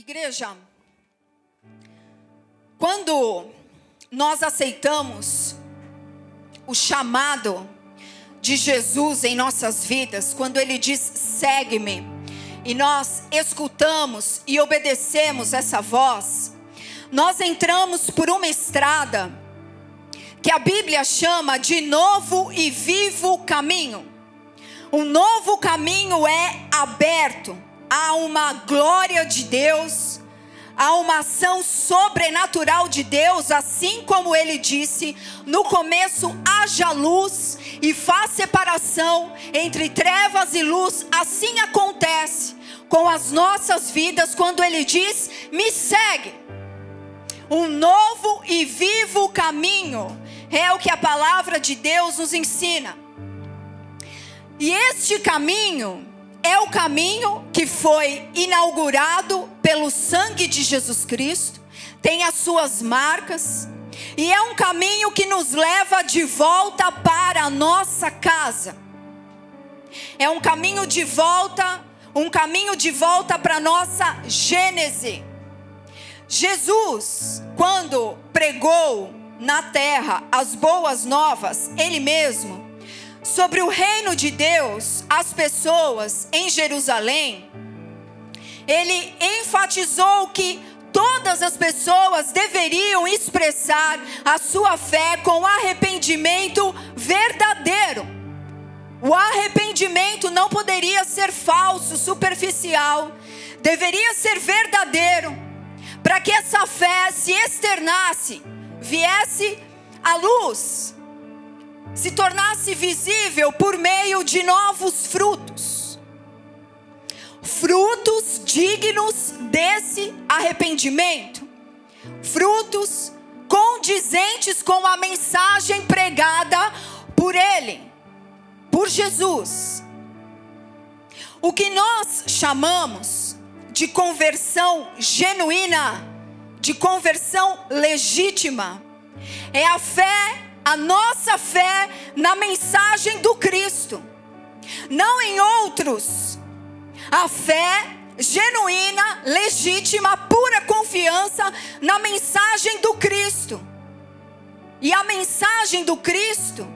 Igreja, quando nós aceitamos o chamado de Jesus em nossas vidas, quando ele diz segue-me, e nós escutamos e obedecemos essa voz, nós entramos por uma estrada que a Bíblia chama de novo e vivo caminho. Um novo caminho é aberto a uma glória de Deus, a uma ação sobrenatural de Deus, assim como ele disse: no começo haja luz e faz separação entre trevas e luz, assim acontece com as nossas vidas quando ele diz: me segue. Um novo e vivo caminho é o que a palavra de Deus nos ensina. E este caminho é o caminho que foi inaugurado pelo sangue de Jesus Cristo, tem as suas marcas, e é um caminho que nos leva de volta para a nossa casa. É um caminho de volta, um caminho de volta para a nossa Gênese. Jesus, quando pregou na terra as boas novas, ele mesmo, sobre o reino de Deus às pessoas em Jerusalém, ele enfatizou que todas as pessoas deveriam expressar a sua fé com arrependimento verdadeiro. O arrependimento não poderia ser falso, superficial, deveria ser verdadeiro, para que essa fé se externasse, viesse à luz se tornasse visível por meio de novos frutos. Frutos dignos desse arrependimento. Frutos condizentes com a mensagem pregada por Ele, por Jesus. O que nós chamamos de conversão genuína, de conversão legítima, é a fé a nossa fé na mensagem do Cristo, não em outros. A fé genuína, legítima, pura confiança na mensagem do Cristo. E a mensagem do Cristo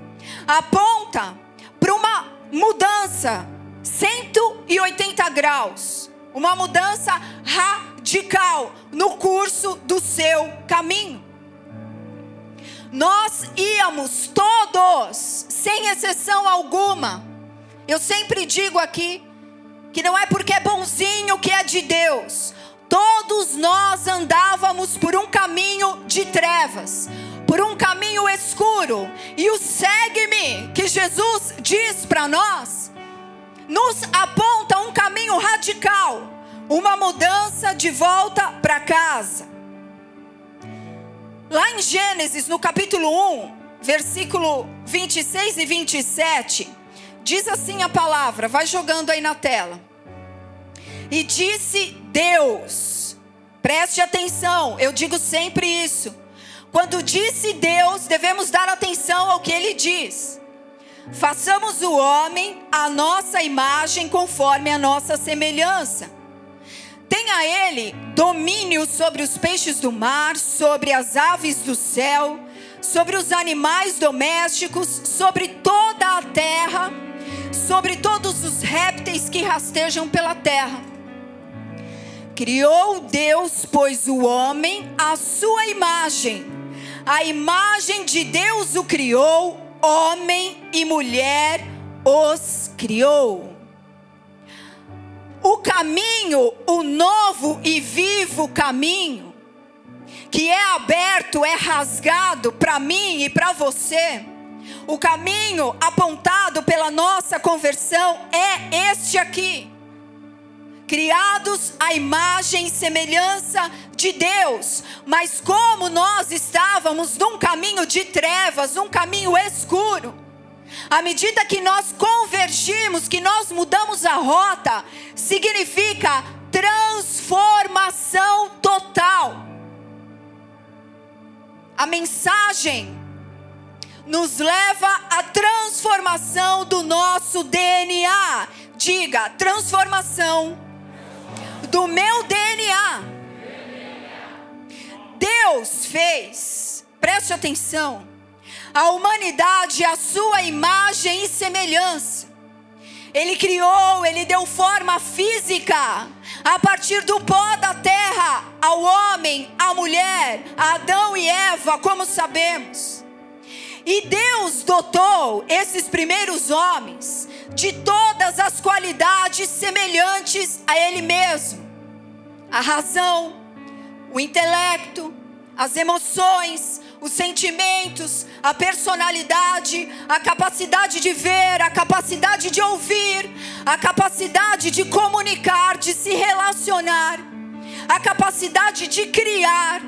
aponta para uma mudança 180 graus, uma mudança radical no curso do seu caminho nós íamos todos, sem exceção alguma. Eu sempre digo aqui que não é porque é bonzinho que é de Deus. Todos nós andávamos por um caminho de trevas, por um caminho escuro. E o segue-me que Jesus diz para nós, nos aponta um caminho radical, uma mudança de volta para casa. Lá em Gênesis, no capítulo 1, versículo 26 e 27, diz assim a palavra, vai jogando aí na tela. E disse Deus, preste atenção, eu digo sempre isso. Quando disse Deus, devemos dar atenção ao que ele diz. Façamos o homem a nossa imagem conforme a nossa semelhança Tenha ele domínio sobre os peixes do mar, sobre as aves do céu, sobre os animais domésticos, sobre toda a terra, sobre todos os répteis que rastejam pela terra. Criou Deus, pois, o homem à sua imagem. A imagem de Deus o criou, homem e mulher os criou o caminho, o novo e vivo caminho, que é aberto, é rasgado para mim e para você. O caminho apontado pela nossa conversão é este aqui. Criados à imagem e semelhança de Deus, mas como nós estávamos num caminho de trevas, um caminho escuro, à medida que nós convergimos, que nós mudamos a rota, significa transformação total. A mensagem nos leva à transformação do nosso DNA. Diga, transformação do meu DNA Deus fez, preste atenção, a humanidade à sua imagem e semelhança. Ele criou, ele deu forma física a partir do pó da terra ao homem, à mulher, a Adão e Eva, como sabemos. E Deus dotou esses primeiros homens de todas as qualidades semelhantes a Ele mesmo: a razão, o intelecto, as emoções, os sentimentos, a personalidade, a capacidade de ver, a capacidade de ouvir, a capacidade de comunicar, de se relacionar, a capacidade de criar,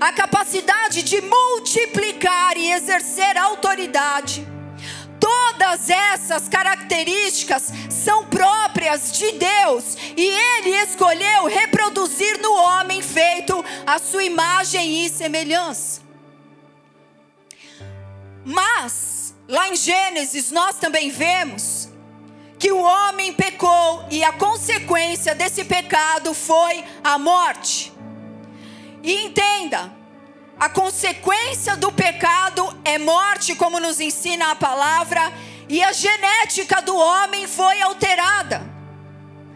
a capacidade de multiplicar e exercer autoridade. Todas essas características são próprias de Deus e Ele escolheu reproduzir no homem feito a sua imagem e semelhança. Mas, lá em Gênesis, nós também vemos que o homem pecou e a consequência desse pecado foi a morte. E entenda, a consequência do pecado é morte, como nos ensina a palavra, e a genética do homem foi alterada.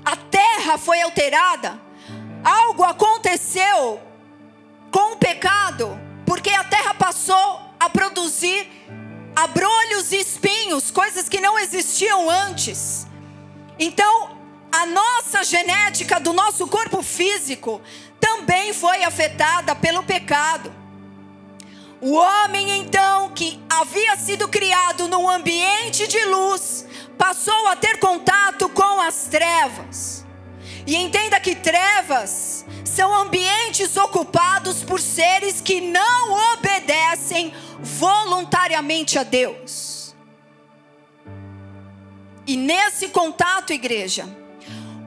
A terra foi alterada. Algo aconteceu com o pecado, porque a terra passou a produzir abrolhos e espinhos, coisas que não existiam antes. Então, a nossa genética do nosso corpo físico também foi afetada pelo pecado. O homem, então, que havia sido criado num ambiente de luz, passou a ter contato com as trevas. E entenda que trevas são ambientes ocupados por seres que não obedecem voluntariamente a Deus. E nesse contato, igreja,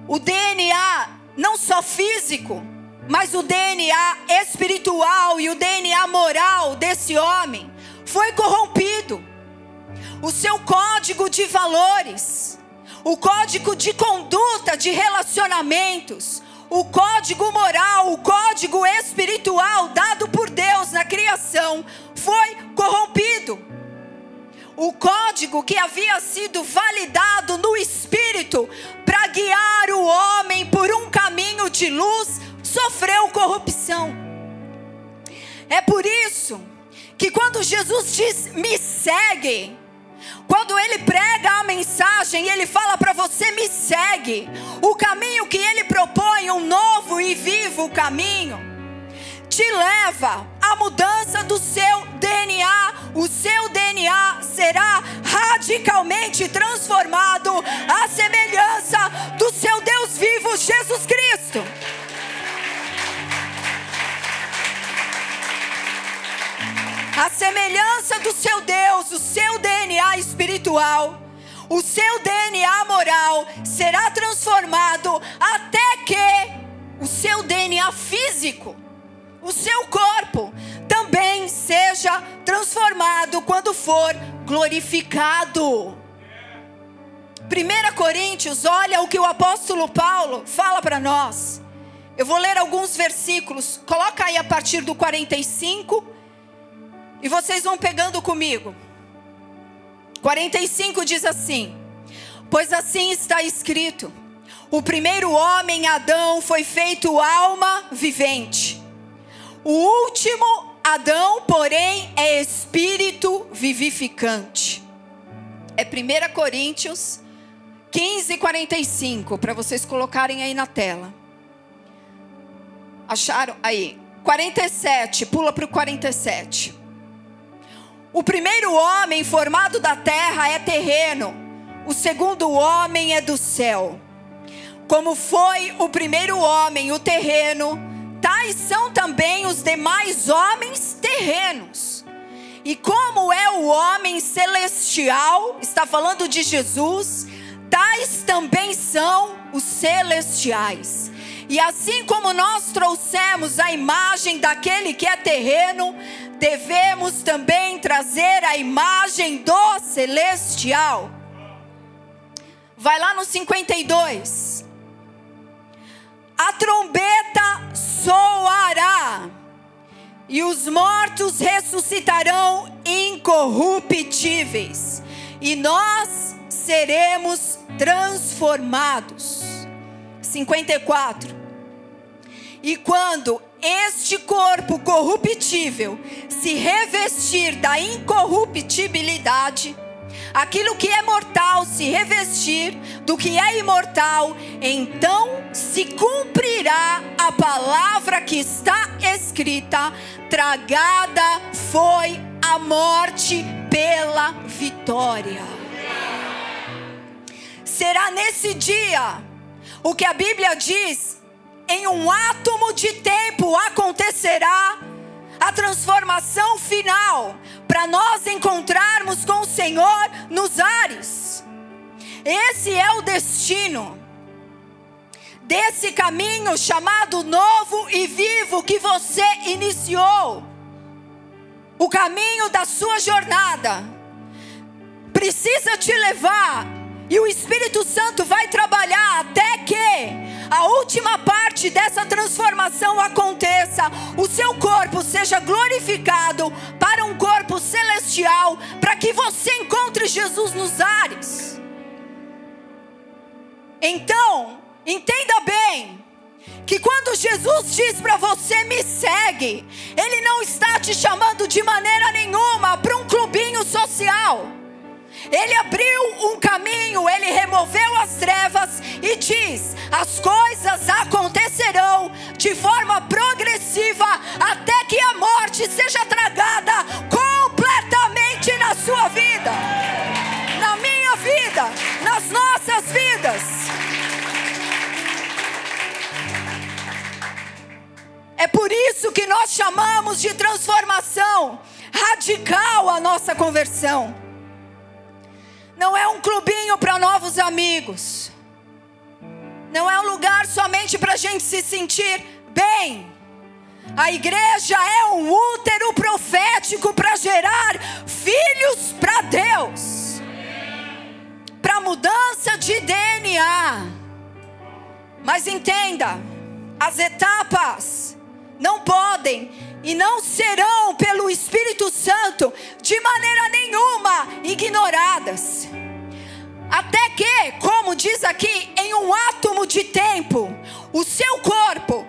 o DNA, não só físico, mas o DNA espiritual e o DNA moral desse homem foi corrompido. O seu código de valores, o código de conduta, de relacionamentos, o código moral, o código espiritual dado por Deus na criação foi corrompido. O código que havia sido validado no espírito para guiar o homem por um caminho de luz sofreu corrupção. É por isso que quando Jesus diz: "Me segue", quando ele prega a mensagem, ele fala para você: me segue. O caminho que ele propõe, um novo e vivo caminho, te leva à mudança do seu DNA. O seu DNA será radicalmente transformado à semelhança do seu Deus vivo, Jesus Cristo. A semelhança do seu Deus, o seu DNA espiritual, o seu DNA moral será transformado até que o seu DNA físico, o seu corpo, também seja transformado quando for glorificado. 1 Coríntios, olha o que o apóstolo Paulo fala para nós. Eu vou ler alguns versículos. Coloca aí a partir do 45 e vocês vão pegando comigo. 45 diz assim: Pois assim está escrito: O primeiro homem, Adão, foi feito alma vivente. O último, Adão, porém, é espírito vivificante. É 1 Coríntios 15, 45, para vocês colocarem aí na tela. Acharam? Aí. 47, pula para o 47. O primeiro homem formado da terra é terreno, o segundo homem é do céu. Como foi o primeiro homem, o terreno, tais são também os demais homens terrenos. E como é o homem celestial, está falando de Jesus, tais também são os celestiais. E assim como nós trouxemos a imagem daquele que é terreno, devemos também trazer a imagem do celestial. Vai lá no 52. A trombeta soará, e os mortos ressuscitarão incorruptíveis, e nós seremos transformados. 54. E quando este corpo corruptível se revestir da incorruptibilidade, aquilo que é mortal se revestir do que é imortal, então se cumprirá a palavra que está escrita: tragada foi a morte pela vitória. Será nesse dia o que a Bíblia diz em um átomo de tempo acontecerá a transformação final para nós encontrarmos com o Senhor nos ares. Esse é o destino desse caminho chamado novo e vivo que você iniciou. O caminho da sua jornada precisa te levar e o Espírito Santo vai trabalhar até que a última parte dessa transformação aconteça, o seu corpo seja glorificado para um corpo celestial, para que você encontre Jesus nos ares. Então, entenda bem, que quando Jesus diz para você me segue, Ele não está te chamando de maneira nenhuma para um clubinho social. Ele abriu um caminho, ele removeu as trevas e diz: as coisas acontecerão de forma progressiva até que a morte seja tragada completamente na sua vida, na minha vida, nas nossas vidas. É por isso que nós chamamos de transformação radical a nossa conversão não é um clubinho para novos amigos, não é um lugar somente para a gente se sentir bem. A igreja é um útero profético para gerar filhos para Deus, para mudança de DNA. Mas entenda, as etapas não podem e não serão pelo Espírito Santo de maneira nenhuma ignoradas. Até que, como diz aqui, em um átomo de tempo, o seu corpo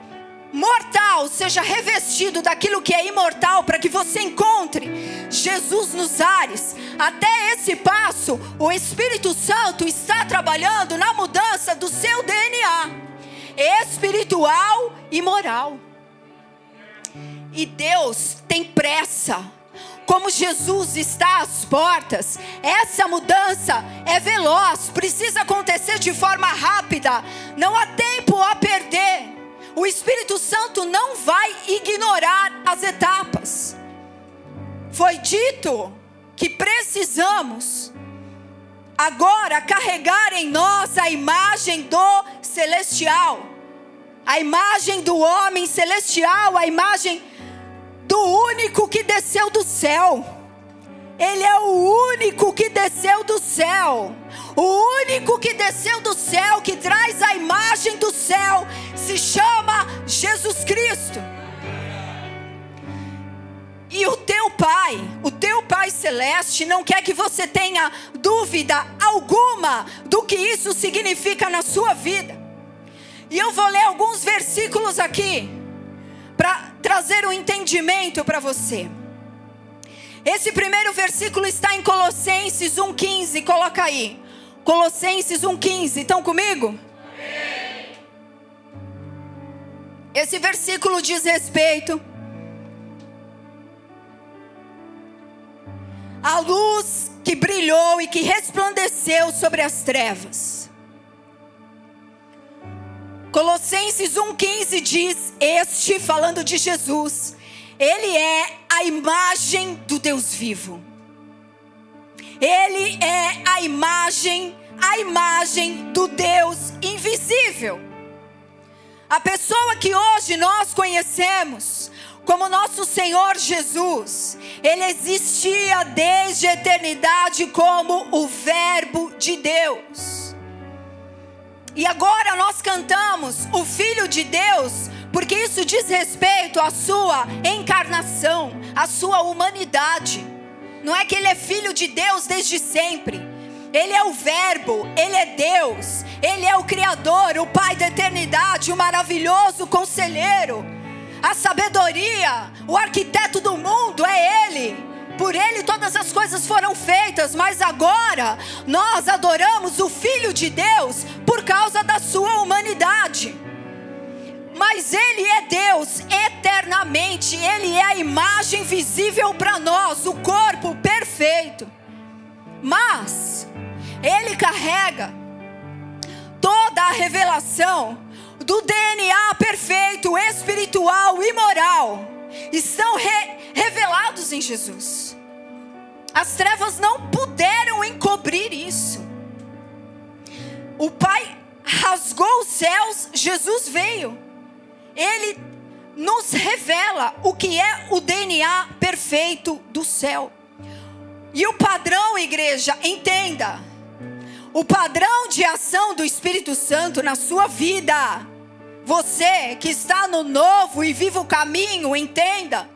mortal seja revestido daquilo que é imortal, para que você encontre Jesus nos ares. Até esse passo, o Espírito Santo está trabalhando na mudança do seu DNA espiritual e moral. E Deus tem pressa. Como Jesus está às portas, essa mudança é veloz, precisa acontecer de forma rápida, não há tempo a perder. O Espírito Santo não vai ignorar as etapas. Foi dito que precisamos agora carregar em nós a imagem do celestial, a imagem do homem celestial, a imagem do único que desceu do céu. Ele é o único que desceu do céu. O único que desceu do céu, que traz a imagem do céu, se chama Jesus Cristo. E o teu Pai, o teu Pai Celeste, não quer que você tenha dúvida alguma do que isso significa na sua vida. E eu vou ler alguns versículos aqui para trazer um entendimento para você. Esse primeiro versículo está em Colossenses 1,15. Coloca aí. Colossenses 1,15. Estão comigo? Esse versículo diz respeito à luz que brilhou e que resplandeceu sobre as trevas Colossenses 1,15 diz: Este, falando de Jesus, ele é a imagem do Deus vivo. Ele é a imagem, a imagem do Deus invisível. A pessoa que hoje nós conhecemos como nosso Senhor Jesus, ele existia desde a eternidade como o Verbo de Deus. E agora nós cantamos o Filho de Deus porque isso diz respeito à sua encarnação, à sua humanidade. Não é que ele é filho de Deus desde sempre. Ele é o Verbo, ele é Deus, ele é o Criador, o Pai da eternidade, o maravilhoso conselheiro, a sabedoria, o arquiteto do mundo é ele. Por ele todas as coisas foram feitas, mas agora nós adoramos o Filho de Deus por causa da sua humanidade. Mas ele é Deus eternamente, ele é a imagem visível para nós, o corpo perfeito. Mas ele carrega toda a revelação do DNA perfeito, espiritual e moral. Estão re revelados em Jesus. As trevas não puderam encobrir isso. O Pai rasgou os céus, Jesus veio. Ele nos revela o que é o DNA perfeito do céu. E o padrão, igreja, entenda. O padrão de ação do Espírito Santo na sua vida. Você que está no novo e vivo caminho, entenda.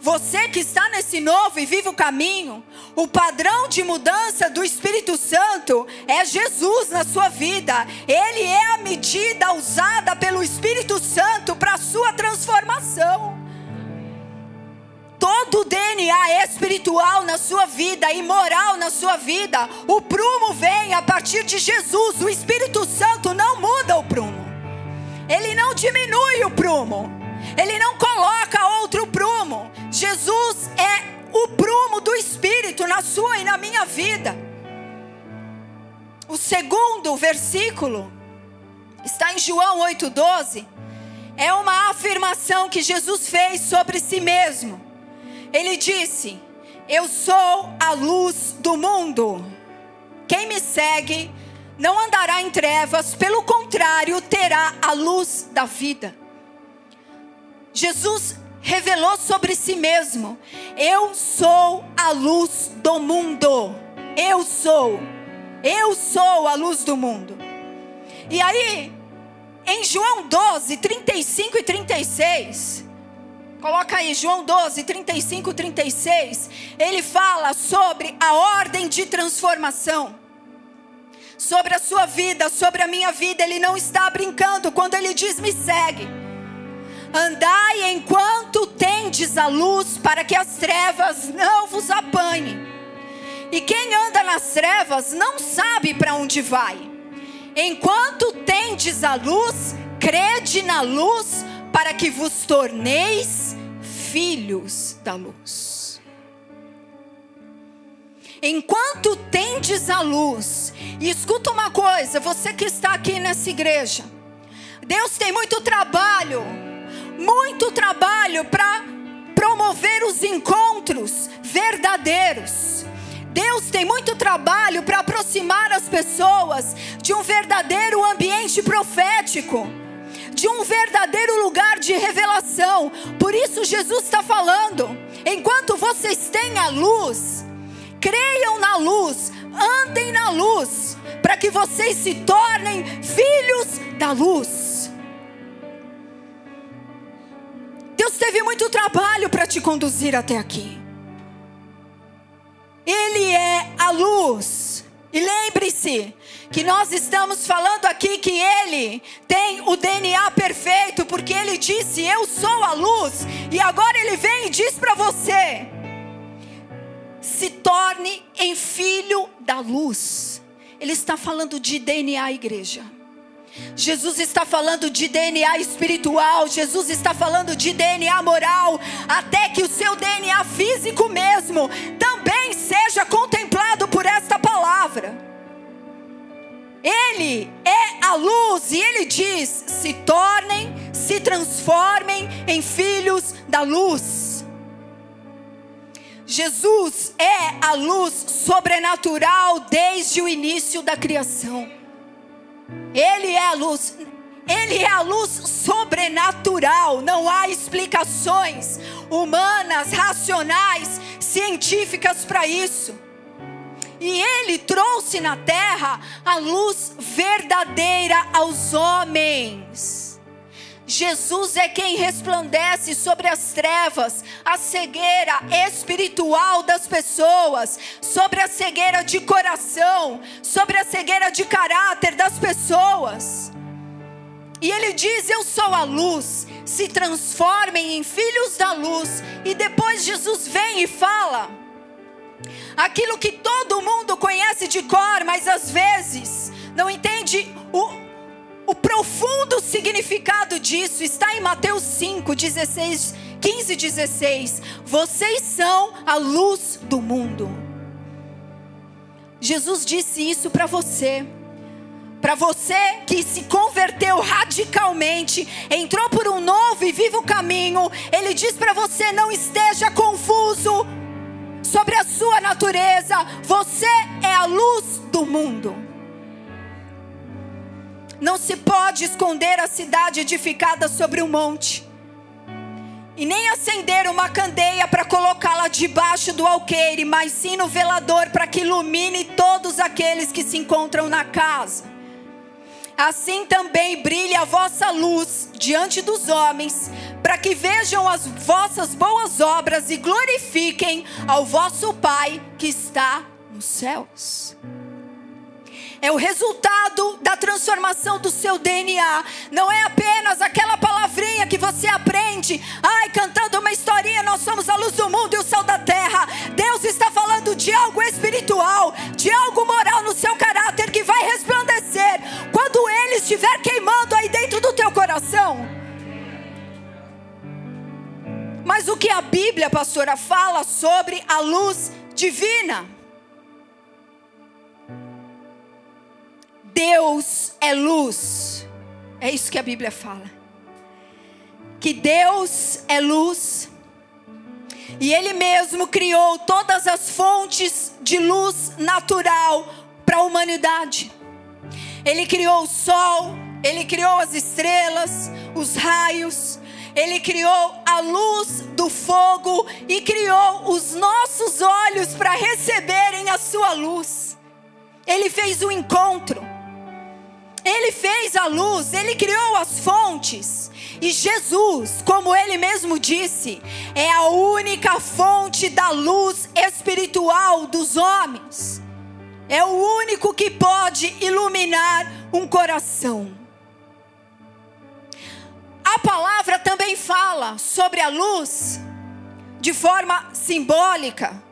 Você que está nesse novo e vivo caminho, o padrão de mudança do Espírito Santo é Jesus na sua vida. Ele é a medida usada pelo Espírito Santo para a sua transformação. Todo o DNA espiritual na sua vida e moral na sua vida, o prumo vem a partir de Jesus. O Espírito Santo não muda o prumo. Ele não diminui o prumo. Ele não coloca outro prumo. Jesus é o prumo do Espírito na sua e na minha vida. O segundo versículo está em João 8,12. É uma afirmação que Jesus fez sobre si mesmo. Ele disse: Eu sou a luz do mundo. Quem me segue não andará em trevas, pelo contrário, terá a luz da vida. Jesus revelou sobre si mesmo: Eu sou a luz do mundo. Eu sou. Eu sou a luz do mundo. E aí, em João 12, 35 e 36, coloca aí, João 12, 35 e 36, ele fala sobre a ordem de transformação. Sobre a sua vida, sobre a minha vida, ele não está brincando quando ele diz: Me segue. Andai enquanto tendes a luz, para que as trevas não vos apanhem. E quem anda nas trevas não sabe para onde vai. Enquanto tendes a luz, crede na luz, para que vos torneis filhos da luz. Enquanto tendes a luz, e escuta uma coisa, você que está aqui nessa igreja, Deus tem muito trabalho muito trabalho para promover os encontros verdadeiros. Deus tem muito trabalho para aproximar as pessoas de um verdadeiro ambiente profético, de um verdadeiro lugar de revelação. Por isso, Jesus está falando: enquanto vocês têm a luz, creiam na luz, andem na luz, para que vocês se tornem filhos da luz. Deus teve muito trabalho para te conduzir até aqui. Ele é a luz. E lembre-se que nós estamos falando aqui que ele tem o DNA perfeito, porque ele disse: Eu sou a luz. E agora ele vem e diz para você: Se torne em filho da luz. Ele está falando de DNA, igreja. Jesus está falando de DNA espiritual, Jesus está falando de DNA moral, até que o seu DNA físico mesmo também seja contemplado por esta palavra. Ele é a luz e ele diz: se tornem, se transformem em filhos da luz. Jesus é a luz sobrenatural desde o início da criação. Ele é a luz. Ele é a luz sobrenatural. Não há explicações humanas, racionais, científicas para isso. E ele trouxe na terra a luz verdadeira aos homens. Jesus é quem resplandece sobre as trevas, a cegueira espiritual das pessoas, sobre a cegueira de coração, sobre a cegueira de caráter das pessoas. E ele diz: Eu sou a luz, se transformem em filhos da luz. E depois Jesus vem e fala aquilo que todo mundo conhece de cor, mas às vezes não entende o o profundo significado disso está em Mateus 5, 16, 15 e 16. Vocês são a luz do mundo. Jesus disse isso para você. Para você que se converteu radicalmente, entrou por um novo e vivo caminho, ele diz para você: não esteja confuso sobre a sua natureza, você é a luz do mundo. Não se pode esconder a cidade edificada sobre um monte, e nem acender uma candeia para colocá-la debaixo do alqueire, mas sim no velador para que ilumine todos aqueles que se encontram na casa. Assim também brilhe a vossa luz diante dos homens, para que vejam as vossas boas obras e glorifiquem ao vosso Pai que está nos céus é o resultado da transformação do seu DNA. Não é apenas aquela palavrinha que você aprende, ai, cantando uma historinha, nós somos a luz do mundo e o sal da terra. Deus está falando de algo espiritual, de algo moral no seu caráter que vai resplandecer quando ele estiver queimando aí dentro do teu coração. Mas o que a Bíblia, pastora, fala sobre a luz divina? Deus é luz. É isso que a Bíblia fala. Que Deus é luz. E Ele mesmo criou todas as fontes de luz natural para a humanidade. Ele criou o sol, Ele criou as estrelas, os raios, Ele criou a luz do fogo e criou os nossos olhos para receberem a Sua luz. Ele fez o um encontro. Ele fez a luz, ele criou as fontes. E Jesus, como ele mesmo disse, é a única fonte da luz espiritual dos homens. É o único que pode iluminar um coração. A palavra também fala sobre a luz de forma simbólica,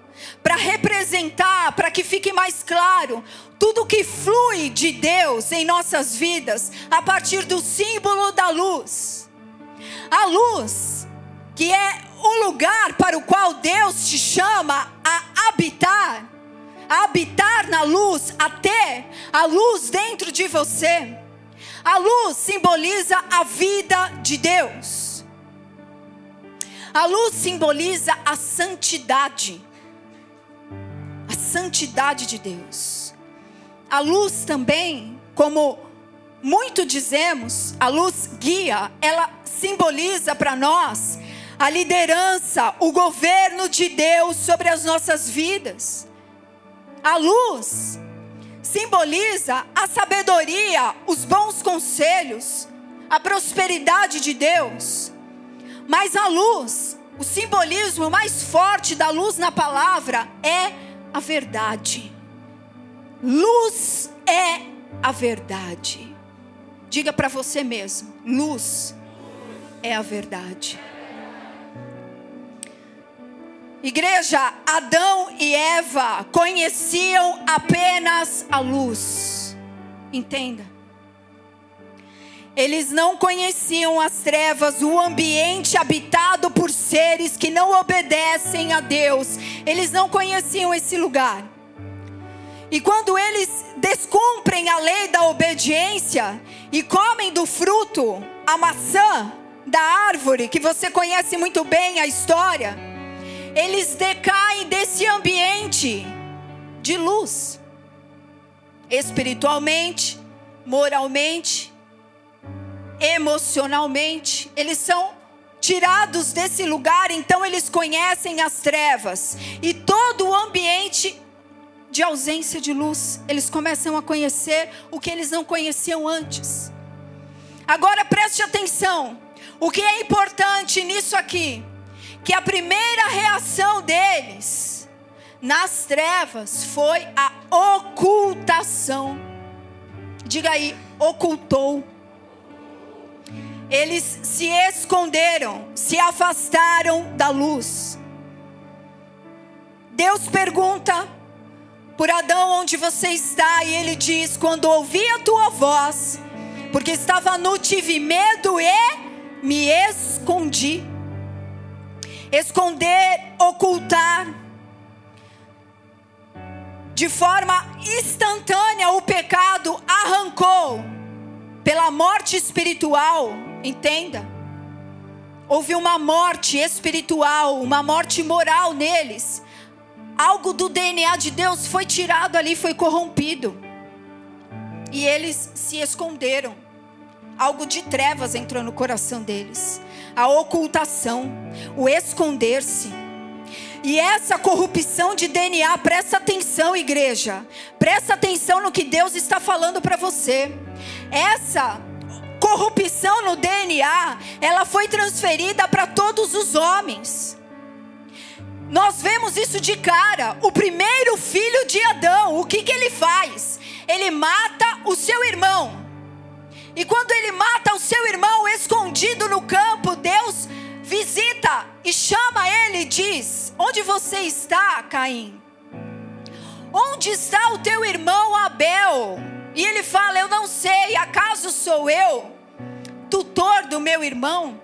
para representar, para que fique mais claro tudo que flui de Deus em nossas vidas a partir do símbolo da luz. A luz, que é o lugar para o qual Deus te chama a habitar, a habitar na luz, até a luz dentro de você. A luz simboliza a vida de Deus. A luz simboliza a santidade. Santidade de Deus. A luz também, como muito dizemos, a luz guia, ela simboliza para nós a liderança, o governo de Deus sobre as nossas vidas. A luz simboliza a sabedoria, os bons conselhos, a prosperidade de Deus. Mas a luz, o simbolismo mais forte da luz na palavra é a verdade. Luz é a verdade. Diga para você mesmo: luz é a verdade. Igreja, Adão e Eva conheciam apenas a luz. Entenda. Eles não conheciam as trevas, o ambiente habitado por seres que não obedecem a Deus. Eles não conheciam esse lugar. E quando eles descumprem a lei da obediência e comem do fruto, a maçã da árvore, que você conhece muito bem a história, eles decaem desse ambiente de luz, espiritualmente, moralmente, emocionalmente, eles são tirados desse lugar, então eles conhecem as trevas e todo o ambiente de ausência de luz, eles começam a conhecer o que eles não conheciam antes. Agora preste atenção: O que é importante nisso aqui? Que a primeira reação deles nas trevas foi a ocultação. Diga aí, ocultou. Eles se esconderam, se afastaram da luz. Deus pergunta por Adão onde você está, e ele diz: Quando ouvi a tua voz, porque estava nu, tive medo e me escondi. Esconder, ocultar. De forma instantânea, o pecado arrancou pela morte espiritual, entenda. Houve uma morte espiritual, uma morte moral neles. Algo do DNA de Deus foi tirado ali, foi corrompido. E eles se esconderam algo de trevas entrou no coração deles. A ocultação, o esconder-se. E essa corrupção de DNA, presta atenção, igreja. Presta atenção no que Deus está falando para você. Essa corrupção no DNA, ela foi transferida para todos os homens. Nós vemos isso de cara. O primeiro filho de Adão, o que, que ele faz? Ele mata o seu irmão. E quando ele mata o seu irmão escondido no campo, Deus visita e chama ele e diz: Onde você está, Caim? Onde está o teu irmão Abel? E ele fala: Eu não sei, acaso sou eu, tutor do meu irmão?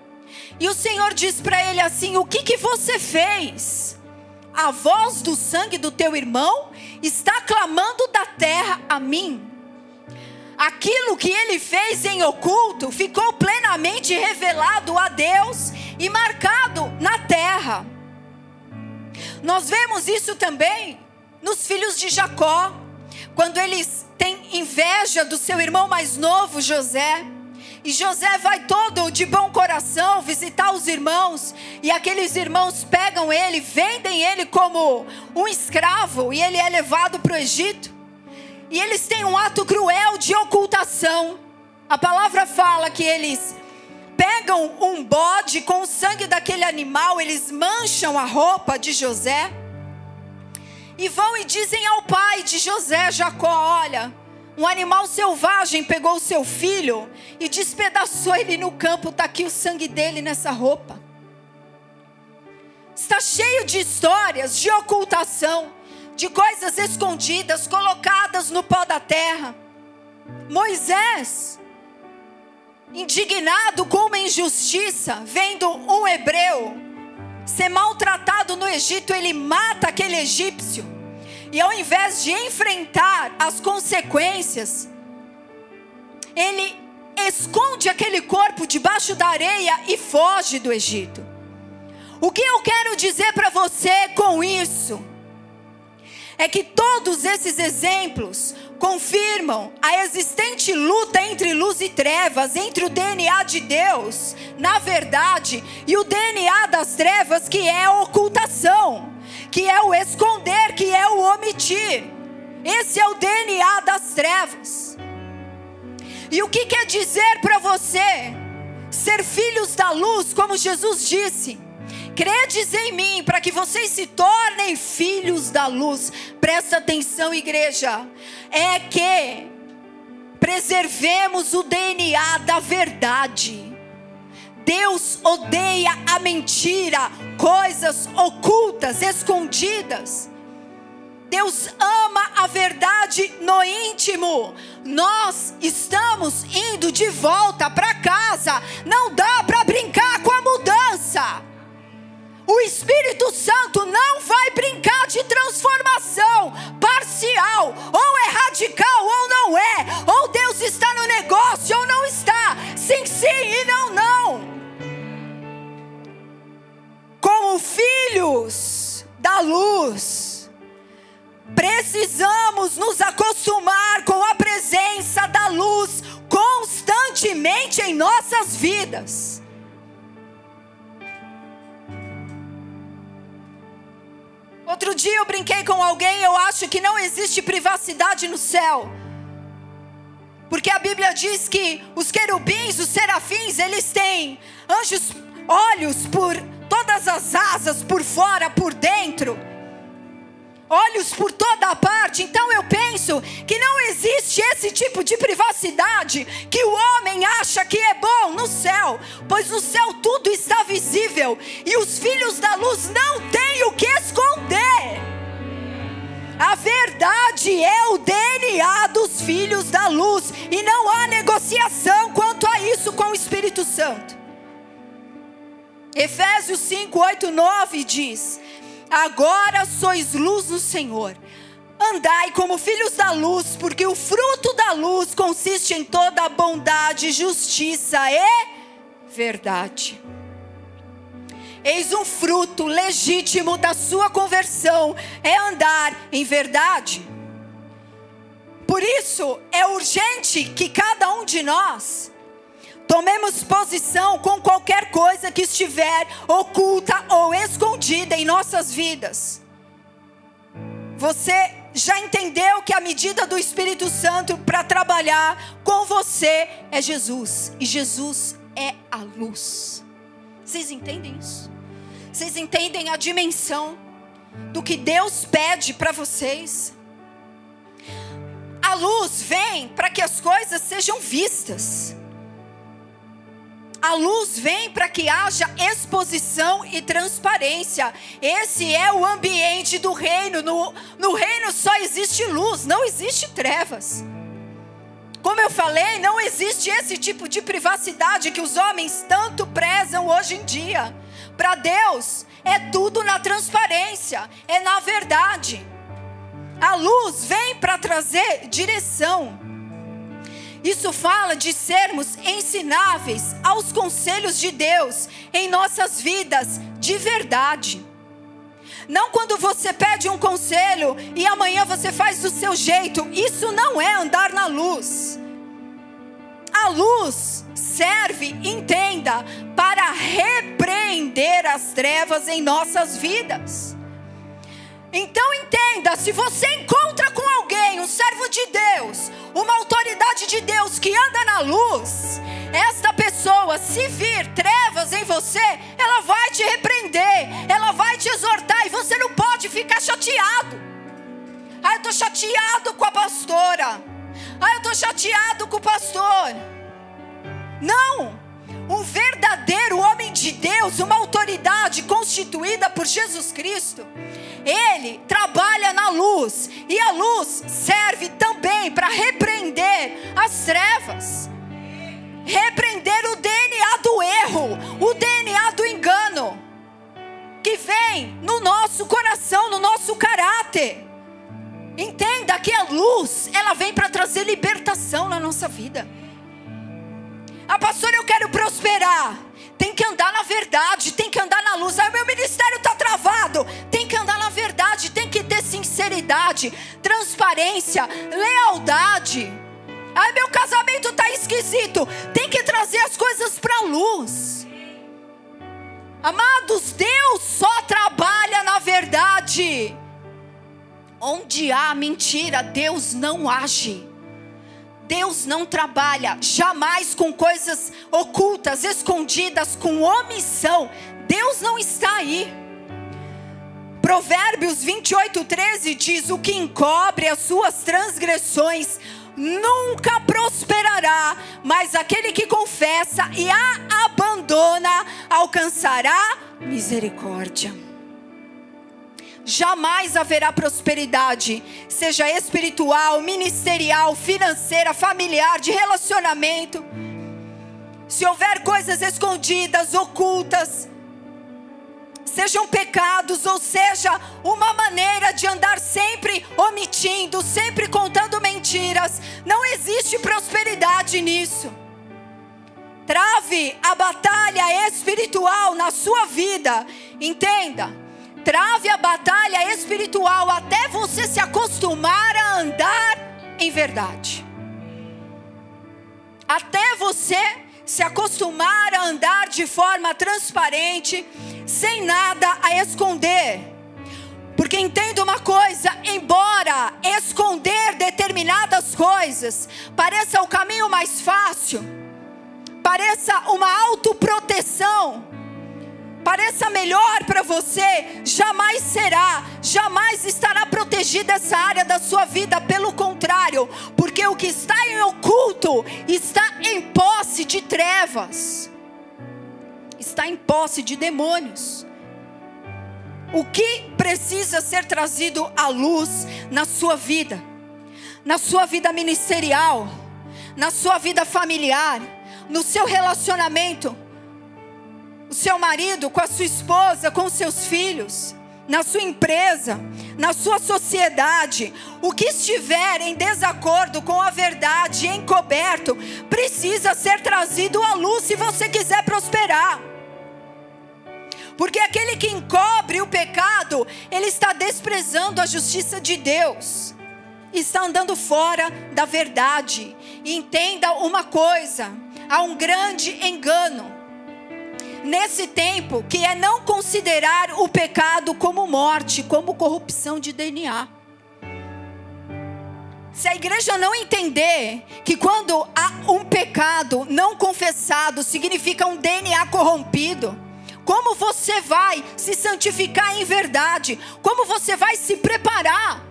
E o Senhor diz para ele assim: O que, que você fez? A voz do sangue do teu irmão está clamando da terra a mim aquilo que ele fez em oculto ficou plenamente revelado a Deus e marcado na terra. Nós vemos isso também nos filhos de Jacó, quando eles têm inveja do seu irmão mais novo, José. E José vai todo de bom coração visitar os irmãos, e aqueles irmãos pegam ele, vendem ele como um escravo, e ele é levado para o Egito. E eles têm um ato cruel de ocultação. A palavra fala que eles pegam um bode com o sangue daquele animal, eles mancham a roupa de José e vão e dizem ao pai de José, Jacó: Olha, um animal selvagem pegou o seu filho e despedaçou ele no campo, está aqui o sangue dele nessa roupa. Está cheio de histórias de ocultação de coisas escondidas, colocadas no pó da terra. Moisés, indignado com uma injustiça, vendo um hebreu ser maltratado no Egito, ele mata aquele egípcio. E ao invés de enfrentar as consequências, ele esconde aquele corpo debaixo da areia e foge do Egito. O que eu quero dizer para você com isso? é que todos esses exemplos confirmam a existente luta entre luz e trevas, entre o DNA de Deus, na verdade, e o DNA das trevas, que é a ocultação, que é o esconder, que é o omitir. Esse é o DNA das trevas. E o que quer dizer para você ser filhos da luz, como Jesus disse? Credes em mim para que vocês se tornem filhos da luz. Presta atenção, igreja. É que preservemos o DNA da verdade. Deus odeia a mentira, coisas ocultas, escondidas. Deus ama a verdade no íntimo. Nós estamos indo de volta para casa. Não dá para brincar com a mudança. O Espírito Santo não vai brincar de transformação parcial, ou é radical ou não é, ou Deus está no negócio ou não está, sim, sim e não, não. Como filhos da luz, precisamos nos acostumar com a presença da luz constantemente em nossas vidas. Outro dia eu brinquei com alguém, eu acho que não existe privacidade no céu. Porque a Bíblia diz que os querubins, os serafins, eles têm anjos, olhos por todas as asas, por fora, por dentro olhos por toda a parte. Então eu penso que não existe esse tipo de privacidade que o homem acha que é bom no céu, pois no céu tudo está visível e os filhos da luz não têm o que esconder. A verdade é o DNA dos filhos da luz e não há negociação quanto a isso com o Espírito Santo. Efésios 5, 8, 9 diz: Agora sois luz no Senhor. Andai como filhos da luz, porque o fruto da luz consiste em toda bondade, justiça e verdade. Eis um fruto legítimo da sua conversão é andar em verdade. Por isso é urgente que cada um de nós Tomemos posição com qualquer coisa que estiver oculta ou escondida em nossas vidas. Você já entendeu que a medida do Espírito Santo para trabalhar com você é Jesus, e Jesus é a luz. Vocês entendem isso? Vocês entendem a dimensão do que Deus pede para vocês? A luz vem para que as coisas sejam vistas. A luz vem para que haja exposição e transparência. Esse é o ambiente do reino. No, no reino só existe luz, não existe trevas. Como eu falei, não existe esse tipo de privacidade que os homens tanto prezam hoje em dia. Para Deus, é tudo na transparência, é na verdade. A luz vem para trazer direção. Isso fala de sermos ensináveis aos conselhos de Deus em nossas vidas de verdade. Não quando você pede um conselho e amanhã você faz do seu jeito. Isso não é andar na luz. A luz serve, entenda, para repreender as trevas em nossas vidas. Então entenda, se você encontra com alguém, um servo de Deus, uma autoridade de Deus que anda na luz, esta pessoa, se vir trevas em você, ela vai te repreender, ela vai te exortar e você não pode ficar chateado. Ah, eu estou chateado com a pastora. Ah, eu estou chateado com o pastor. Não! Um verdadeiro homem de Deus, uma autoridade constituída por Jesus Cristo, ele trabalha na luz, e a luz serve também para repreender as trevas, repreender o DNA do erro, o DNA do engano, que vem no nosso coração, no nosso caráter. Entenda que a luz, ela vem para trazer libertação na nossa vida. Ah, pastor, eu quero prosperar. Tem que andar na verdade, tem que andar na luz. Ah, meu ministério está travado. Tem que andar na verdade, tem que ter sinceridade, transparência, lealdade. Ah, meu casamento está esquisito. Tem que trazer as coisas para a luz. Amados, Deus só trabalha na verdade. Onde há mentira, Deus não age. Deus não trabalha jamais com coisas ocultas, escondidas, com omissão. Deus não está aí. Provérbios 28, 13 diz: O que encobre as suas transgressões nunca prosperará, mas aquele que confessa e a abandona alcançará misericórdia jamais haverá prosperidade, seja espiritual, ministerial, financeira, familiar, de relacionamento. Se houver coisas escondidas, ocultas, sejam pecados, ou seja, uma maneira de andar sempre omitindo, sempre contando mentiras, não existe prosperidade nisso. Trave a batalha espiritual na sua vida, entenda Trave a batalha espiritual até você se acostumar a andar em verdade. Até você se acostumar a andar de forma transparente, sem nada a esconder. Porque entenda uma coisa: embora esconder determinadas coisas pareça o caminho mais fácil, pareça uma autoproteção, pareça melhor para você, jamais será, jamais estará protegida essa área da sua vida, pelo contrário, porque o que está em oculto está em posse de trevas, está em posse de demônios. O que precisa ser trazido à luz na sua vida, na sua vida ministerial, na sua vida familiar, no seu relacionamento, seu marido, com a sua esposa, com seus filhos, na sua empresa, na sua sociedade, o que estiver em desacordo com a verdade, encoberto, precisa ser trazido à luz se você quiser prosperar. Porque aquele que encobre o pecado, ele está desprezando a justiça de Deus, está andando fora da verdade. E entenda uma coisa: há um grande engano nesse tempo, que é não considerar o pecado como morte, como corrupção de DNA. Se a igreja não entender que quando há um pecado não confessado significa um DNA corrompido, como você vai se santificar em verdade? Como você vai se preparar?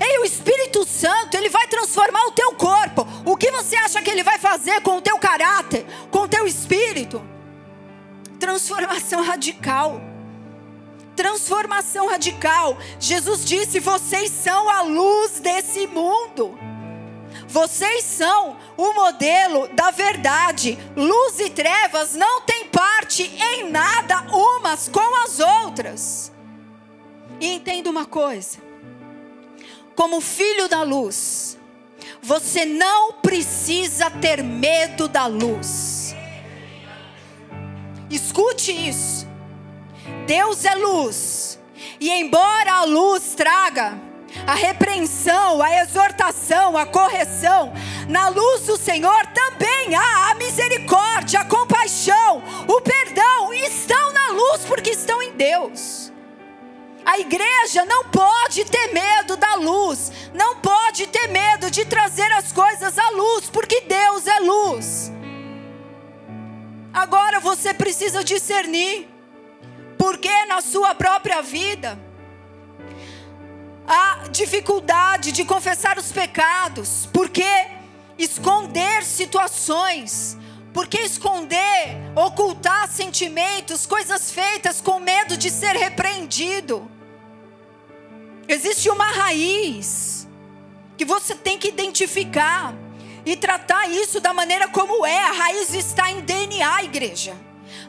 Ei, o Espírito Santo, ele vai transformar o teu corpo. O que você acha que ele vai fazer com o teu caráter, transformação radical. Transformação radical. Jesus disse: vocês são a luz desse mundo. Vocês são o modelo da verdade. Luz e trevas não têm parte em nada umas com as outras. E entenda uma coisa: como filho da luz, você não precisa ter medo da luz. Escute isso. Deus é luz. E embora a luz traga a repreensão, a exortação, a correção, na luz do Senhor também há a misericórdia, a compaixão, o perdão, estão na luz porque estão em Deus. A igreja não pode ter medo da luz, não pode ter medo de trazer as coisas à luz, porque Deus é luz. Agora você precisa discernir, porque na sua própria vida há dificuldade de confessar os pecados, porque esconder situações, porque esconder, ocultar sentimentos, coisas feitas com medo de ser repreendido. Existe uma raiz que você tem que identificar e tratar isso da maneira como é. A raiz está em DNA, igreja.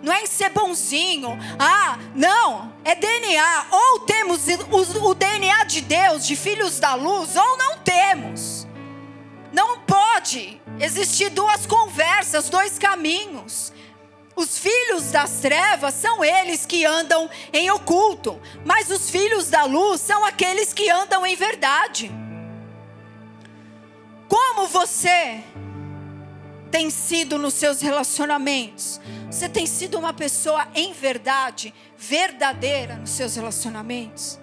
Não é em ser bonzinho. Ah, não. É DNA. Ou temos o, DNA de Deus, de filhos da luz, ou não temos. Não pode existir duas conversas, dois caminhos. Os filhos das trevas são eles que andam em oculto, mas os filhos da luz são aqueles que andam em verdade. Como você tem sido nos seus relacionamentos? Você tem sido uma pessoa em verdade, verdadeira nos seus relacionamentos?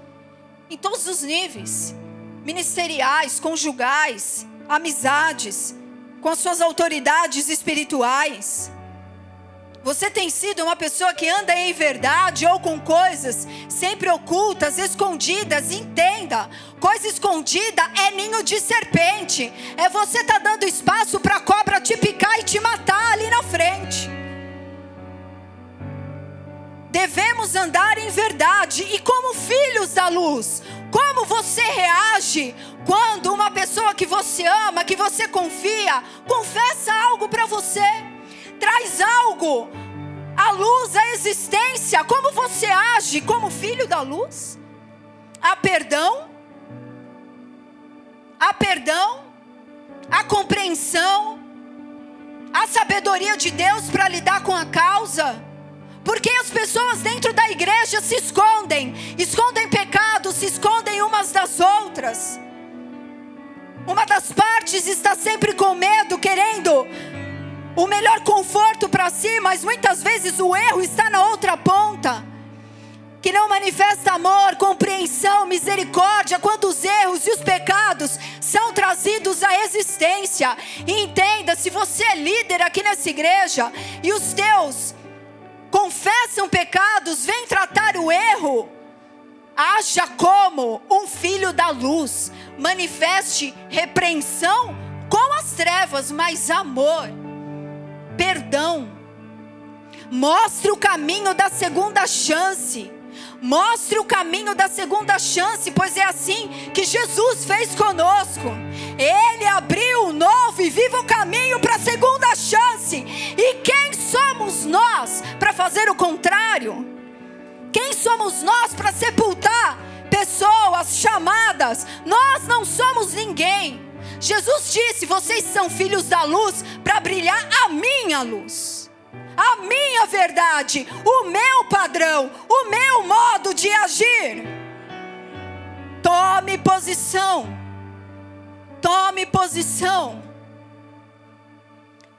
Em todos os níveis ministeriais, conjugais, amizades, com as suas autoridades espirituais. Você tem sido uma pessoa que anda em verdade ou com coisas sempre ocultas, escondidas? Entenda: coisa escondida é ninho de serpente. É você tá dando espaço para a cobra te picar e te matar ali na frente. Devemos andar em verdade e como filhos da luz. Como você reage quando uma pessoa que você ama, que você confia, confessa algo para você? Traz algo à luz, à existência. Como você age como filho da luz? Há perdão, há perdão, há compreensão, há sabedoria de Deus para lidar com a causa. Porque as pessoas dentro da igreja se escondem, escondem pecados, se escondem umas das outras. Uma das partes está sempre com medo, querendo o melhor conforto para si, mas muitas vezes o erro está na outra ponta. Que não manifesta amor, compreensão, misericórdia quando os erros e os pecados são trazidos à existência. E entenda, se você é líder aqui nessa igreja e os teus confessam pecados, vem tratar o erro, haja como um filho da luz, manifeste repreensão com as trevas, mas amor, perdão. Mostre o caminho da segunda chance. Mostre o caminho da segunda chance, pois é assim que Jesus fez conosco. Ele abriu um novo e vivo caminho para a segunda chance. E quem somos nós para fazer o contrário? Quem somos nós para sepultar pessoas chamadas? Nós não somos ninguém. Jesus disse: Vocês são filhos da luz para brilhar a minha luz, a minha verdade, o meu padrão, o meu modo de agir. Tome posição. Tome posição.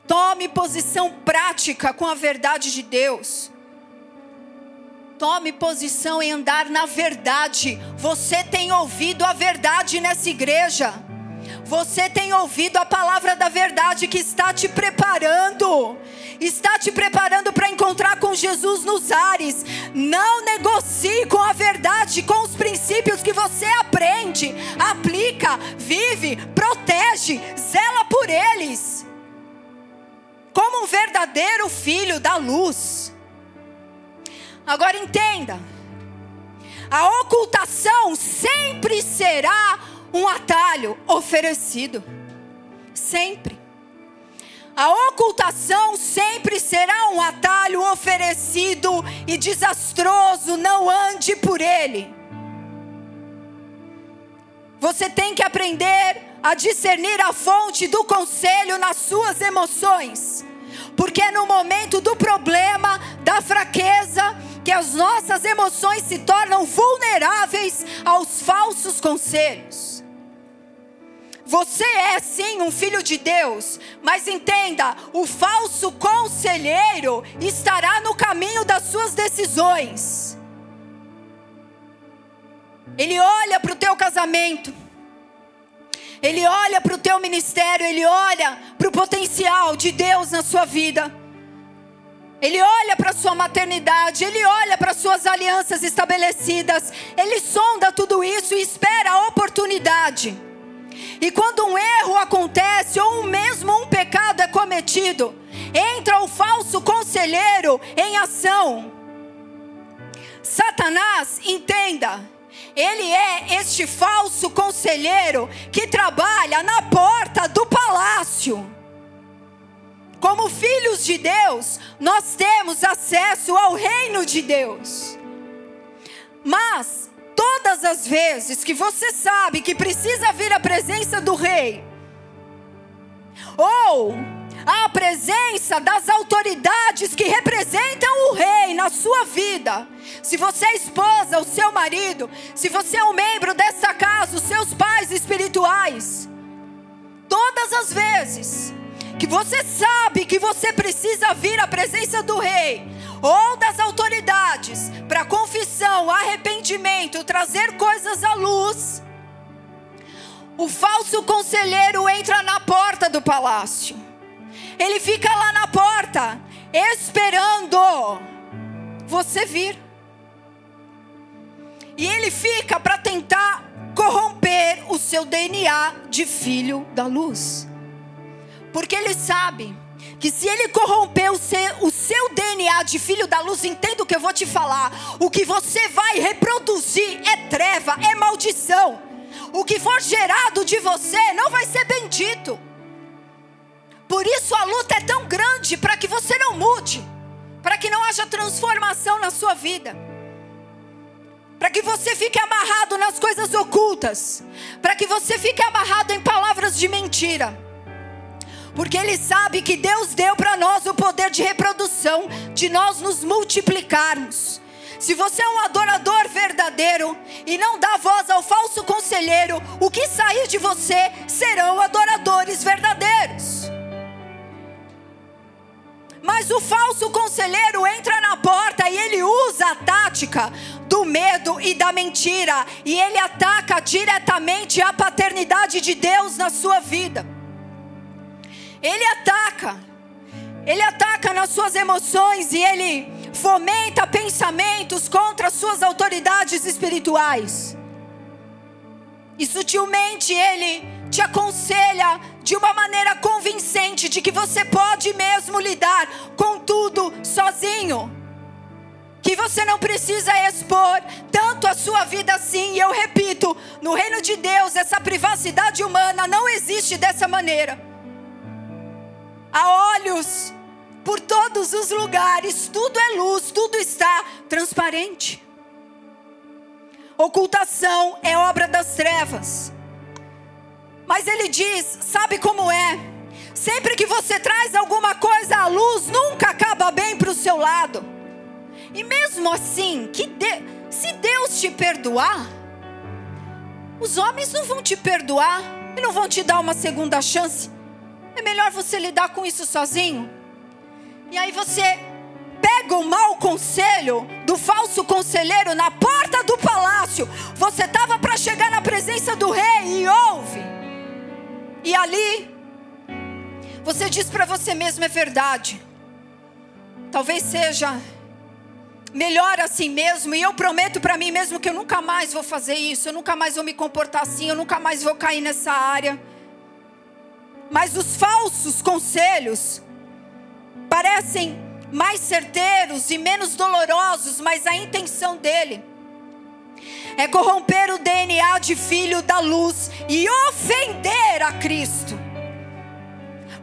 Tome posição prática com a verdade de Deus. Tome posição em andar na verdade. Você tem ouvido a verdade nessa igreja. Você tem ouvido a palavra da verdade que está te preparando, está te preparando para encontrar com Jesus nos ares. Não negocie com a verdade, com os princípios que você aprende, aplica, vive, protege, zela por eles. Como um verdadeiro filho da luz. Agora entenda: a ocultação sempre será um atalho oferecido. Sempre. A ocultação sempre será um atalho oferecido e desastroso, não ande por ele. Você tem que aprender a discernir a fonte do conselho nas suas emoções, porque é no momento do problema, da fraqueza, que as nossas emoções se tornam vulneráveis aos falsos conselhos. Você é sim um filho de Deus, mas entenda: o falso conselheiro estará no caminho das suas decisões. Ele olha para o teu casamento, ele olha para o teu ministério, ele olha para o potencial de Deus na sua vida. Ele olha para a sua maternidade, ele olha para as suas alianças estabelecidas, ele sonda tudo isso e espera a oportunidade. E quando um erro acontece, ou mesmo um pecado é cometido, entra o falso conselheiro em ação. Satanás, entenda, ele é este falso conselheiro que trabalha na porta do palácio. Como filhos de Deus, nós temos acesso ao reino de Deus. Mas Todas as vezes que você sabe que precisa vir à presença do rei, ou à presença das autoridades que representam o rei na sua vida, se você é esposa, o seu marido, se você é um membro dessa casa, os seus pais espirituais, todas as vezes que você sabe que você precisa vir à presença do rei, ou das autoridades para confissão, arrependimento, trazer coisas à luz, o falso conselheiro entra na porta do palácio. Ele fica lá na porta, esperando você vir. E ele fica para tentar corromper o seu DNA de filho da luz. Porque ele sabe que se ele seu, o seu DNA de filho da luz, entenda o que eu vou te falar. O que você vai reproduzir é treva, é maldição. O que for gerado de você não vai ser bendito. Por isso a luta é tão grande para que você não mude, para que não haja transformação na sua vida. Para que você fique amarrado nas coisas ocultas, para que você fique amarrado em palavras de mentira porque Ele sabe que Deus deu para nós o poder de reprodução, de nós nos multiplicarmos. Se você é um adorador verdadeiro e não dá voz ao falso conselheiro, o que sair de você serão adoradores verdadeiros. Mas o falso conselheiro entra na porta e ele usa a tática do medo e da mentira, e ele ataca diretamente a paternidade de Deus na sua vida. Ele ataca, ele ataca nas suas emoções e ele fomenta pensamentos contra as suas autoridades espirituais. E sutilmente ele te aconselha de uma maneira convincente de que você pode mesmo lidar com tudo sozinho. Que você não precisa expor tanto a sua vida assim. E eu repito, no reino de Deus, essa privacidade humana não existe dessa maneira. Há olhos por todos os lugares, tudo é luz, tudo está transparente. Ocultação é obra das trevas. Mas ele diz: sabe como é? Sempre que você traz alguma coisa à luz, nunca acaba bem para o seu lado. E mesmo assim, que de... se Deus te perdoar, os homens não vão te perdoar e não vão te dar uma segunda chance. É melhor você lidar com isso sozinho. E aí você pega o mau conselho do falso conselheiro na porta do palácio. Você estava para chegar na presença do rei e ouve. E ali, você diz para você mesmo: é verdade. Talvez seja melhor assim mesmo, e eu prometo para mim mesmo que eu nunca mais vou fazer isso, eu nunca mais vou me comportar assim, eu nunca mais vou cair nessa área. Mas os falsos conselhos parecem mais certeiros e menos dolorosos, mas a intenção dele é corromper o DNA de filho da luz e ofender a Cristo.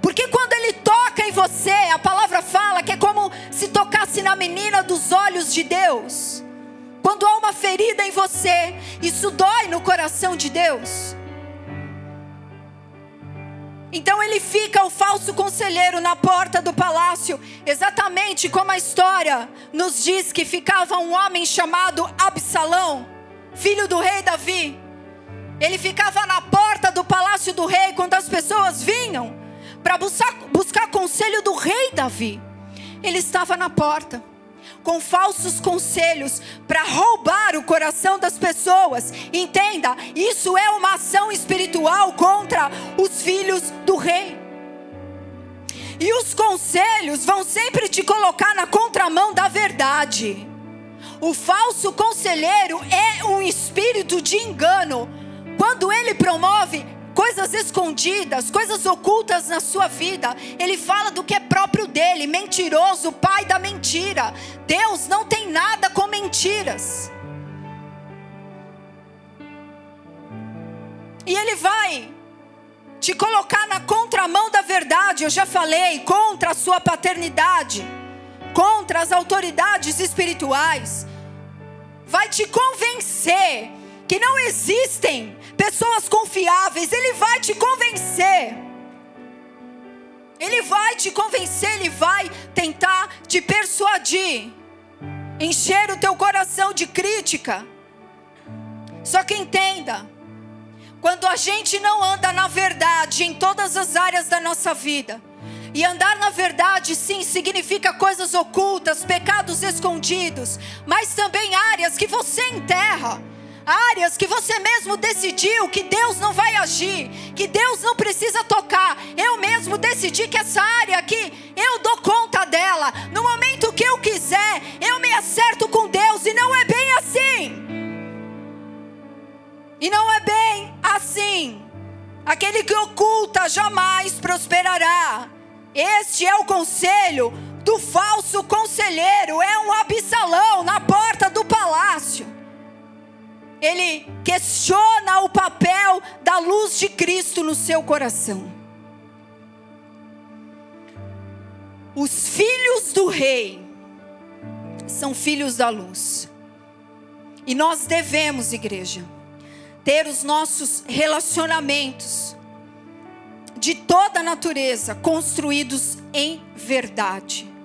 Porque quando ele toca em você, a palavra fala que é como se tocasse na menina dos olhos de Deus. Quando há uma ferida em você, isso dói no coração de Deus. Então ele fica o falso conselheiro na porta do palácio, exatamente como a história nos diz que ficava um homem chamado Absalão, filho do rei Davi. Ele ficava na porta do palácio do rei quando as pessoas vinham para buscar, buscar conselho do rei Davi. Ele estava na porta com falsos conselhos para roubar o coração das pessoas. Entenda, isso é uma ação espiritual contra os filhos do rei. E os conselhos vão sempre te colocar na contramão da verdade. O falso conselheiro é um espírito de engano. Quando ele promove coisas escondidas, coisas ocultas na sua vida. Ele fala do que é próprio dele, mentiroso, pai da mentira. Deus não tem nada com mentiras. E ele vai te colocar na contramão da verdade, eu já falei, contra a sua paternidade, contra as autoridades espirituais. Vai te convencer que não existem pessoas confiáveis, Ele vai te convencer. Ele vai te convencer, Ele vai tentar te persuadir, encher o teu coração de crítica. Só que entenda, quando a gente não anda na verdade em todas as áreas da nossa vida, e andar na verdade, sim, significa coisas ocultas, pecados escondidos, mas também áreas que você enterra áreas que você mesmo decidiu que Deus não vai agir, que Deus não precisa tocar. Eu mesmo decidi que essa área aqui, eu dou conta dela. No momento que eu quiser, eu me acerto com Deus e não é bem assim. E não é bem assim. Aquele que oculta jamais prosperará. Este é o conselho do falso conselheiro, é um absalão na porta do palácio ele questiona o papel da luz de Cristo no seu coração. Os filhos do rei são filhos da luz. E nós devemos, igreja, ter os nossos relacionamentos de toda natureza construídos em verdade.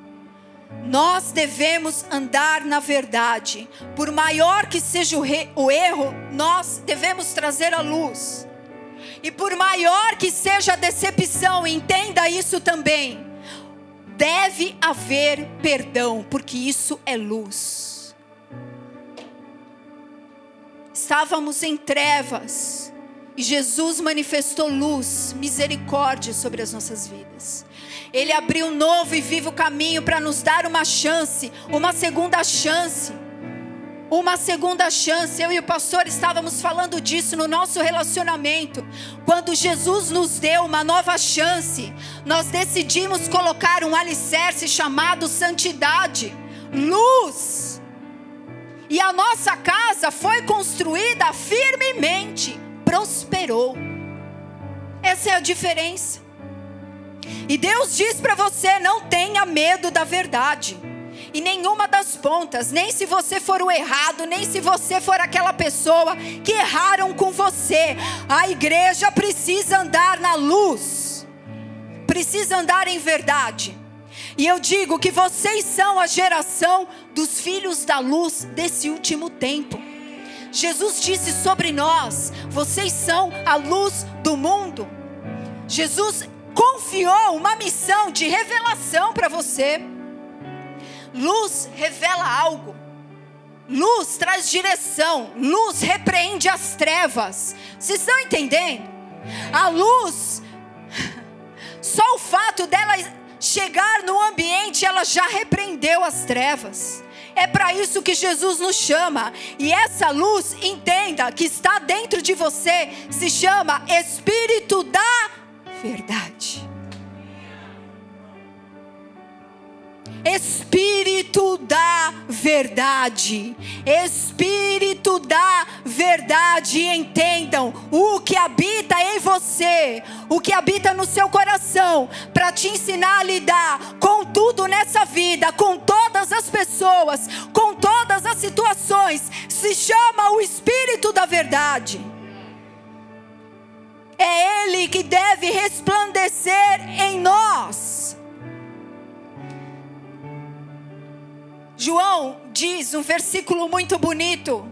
Nós devemos andar na verdade. Por maior que seja o, erro, nós devemos trazer a luz. E por maior que seja a decepção, entenda isso também. Deve haver perdão, porque isso é luz. estávamos em trevas e Jesus manifestou luz, misericórdia sobre as nossas vidas. Ele abriu um novo e vivo caminho para nos dar uma chance, uma segunda chance. Uma segunda chance. Eu e o pastor estávamos falando disso no nosso relacionamento. Quando Jesus nos deu uma nova chance, nós decidimos colocar um alicerce chamado santidade, luz. E a nossa casa foi construída firmemente, prosperou. Essa é a diferença. E Deus diz para você: não tenha medo da verdade. E nenhuma das pontas, nem se você for o errado, nem se você for aquela pessoa que erraram com você. A igreja precisa andar na luz, precisa andar em verdade. E eu digo que vocês são a geração dos filhos da luz desse último tempo. Jesus disse sobre nós: vocês são a luz do mundo. Jesus confiou uma missão de revelação para você. Luz revela algo. Luz traz direção. Luz repreende as trevas. Vocês estão entendendo? A luz, só o fato dela chegar no ambiente, ela já repreendeu as trevas. É para isso que Jesus nos chama. E essa luz, entenda, que está dentro de você, se chama Espírito da verdade. Espírito da verdade, Espírito da verdade, entendam o que habita em você, o que habita no seu coração, para te ensinar a lidar com tudo nessa vida, com todas as pessoas, com todas as situações, se chama o Espírito da verdade. É Ele que deve resplandecer em nós. João diz um versículo muito bonito.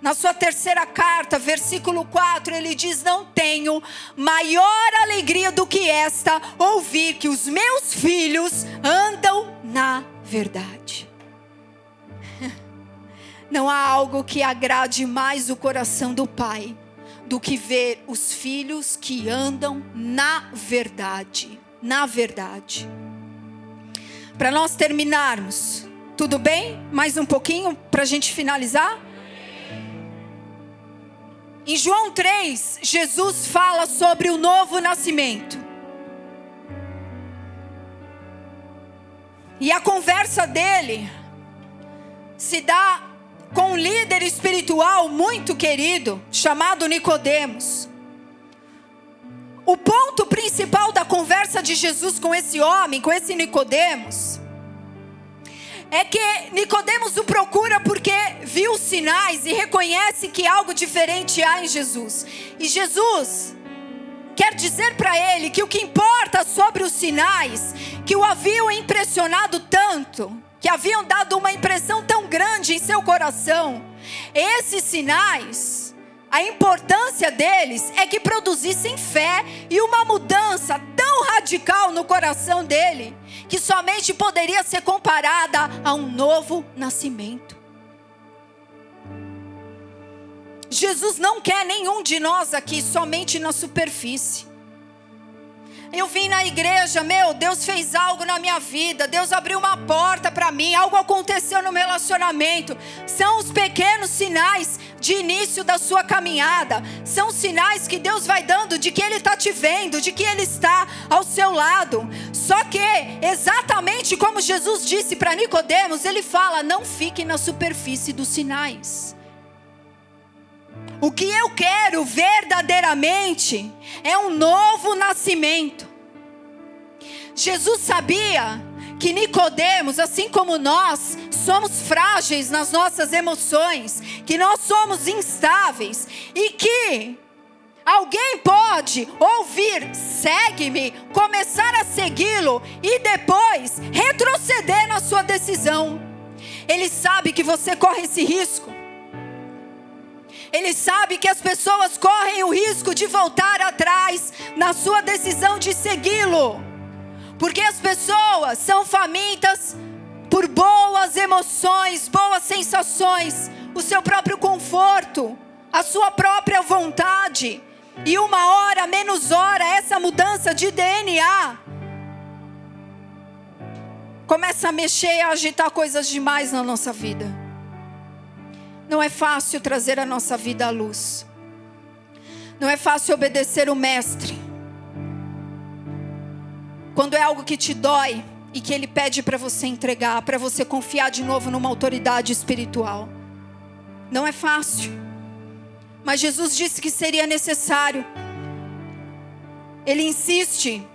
Na sua terceira carta, versículo 4, ele diz: Não tenho maior alegria do que esta, ouvir que os meus filhos andam na verdade. Não há algo que agrade mais o coração do Pai do que ver os filhos que andam na verdade. Na verdade. Para nós terminarmos, tudo bem? Mais um pouquinho para a gente finalizar? Em João 3, Jesus fala sobre o novo nascimento. E a conversa dele se dá com um líder espiritual muito querido, chamado Nicodemos. O ponto principal da conversa de Jesus com esse homem, com esse Nicodemos, é que Nicodemos o procura porque viu sinais e reconhece que algo diferente há em Jesus. E Jesus quer dizer para ele que o que importa sobre os sinais que o haviam impressionado tanto que haviam dado uma impressão tão grande em seu coração, esses sinais, a importância deles é que produzissem fé e uma mudança tão radical no coração dele, que somente poderia ser comparada a um novo nascimento. Jesus não quer nenhum de nós aqui somente na superfície. Eu vim na igreja, meu, Deus fez algo na minha vida, Deus abriu uma porta para mim, algo aconteceu no meu relacionamento. São os pequenos sinais de início da sua caminhada, são sinais que Deus vai dando de que Ele está te vendo, de que Ele está ao seu lado. Só que, exatamente como Jesus disse para Nicodemos, Ele fala: não fique na superfície dos sinais. O que eu quero verdadeiramente é um novo nascimento. Jesus sabia que Nicodemos, assim como nós, somos frágeis nas nossas emoções, que nós somos instáveis e que alguém pode ouvir, segue-me, começar a segui-lo e depois retroceder na sua decisão. Ele sabe que você corre esse risco. Ele sabe que as pessoas correm o risco de voltar atrás na sua decisão de segui-lo. Porque as pessoas são famintas por boas emoções, boas sensações, o seu próprio conforto, a sua própria vontade. E uma hora, menos hora, essa mudança de DNA começa a mexer e a agitar coisas demais na nossa vida. Não é fácil trazer a nossa vida à luz. Não é fácil obedecer o Mestre. Quando é algo que te dói e que Ele pede para você entregar, para você confiar de novo numa autoridade espiritual. Não é fácil. Mas Jesus disse que seria necessário. Ele insiste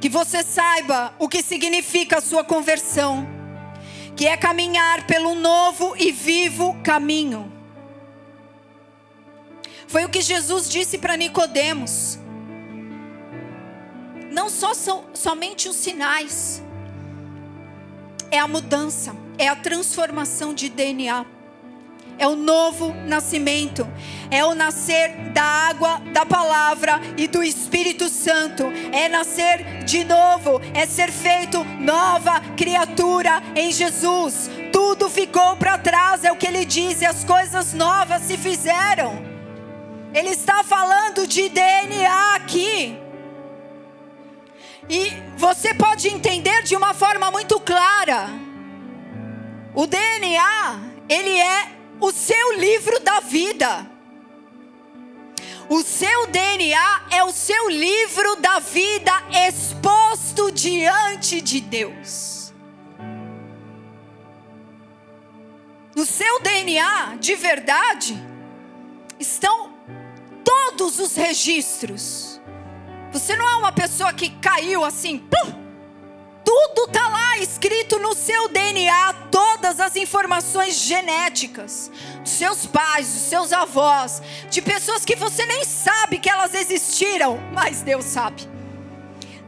que você saiba o que significa a sua conversão, que é caminhar pelo novo e vivo caminho. Foi o que Jesus disse para Nicodemos. Não só são somente os sinais, é a mudança, é a transformação de DNA é o novo nascimento, é o nascer da água, da palavra e do Espírito Santo, é nascer de novo, é ser feito nova criatura em Jesus. Tudo ficou para trás, é o que ele diz, e as coisas novas se fizeram. Ele está falando de DNA aqui. E você pode entender de uma forma muito clara. O DNA, ele é o seu livro da vida. O seu DNA é o seu livro da vida exposto diante de Deus. No seu DNA, de verdade, estão todos os registros. Você não é uma pessoa que caiu assim, plum, tudo está lá escrito no seu DNA, todas as informações genéticas dos seus pais, dos seus avós, de pessoas que você nem sabe que elas existiram, mas Deus sabe.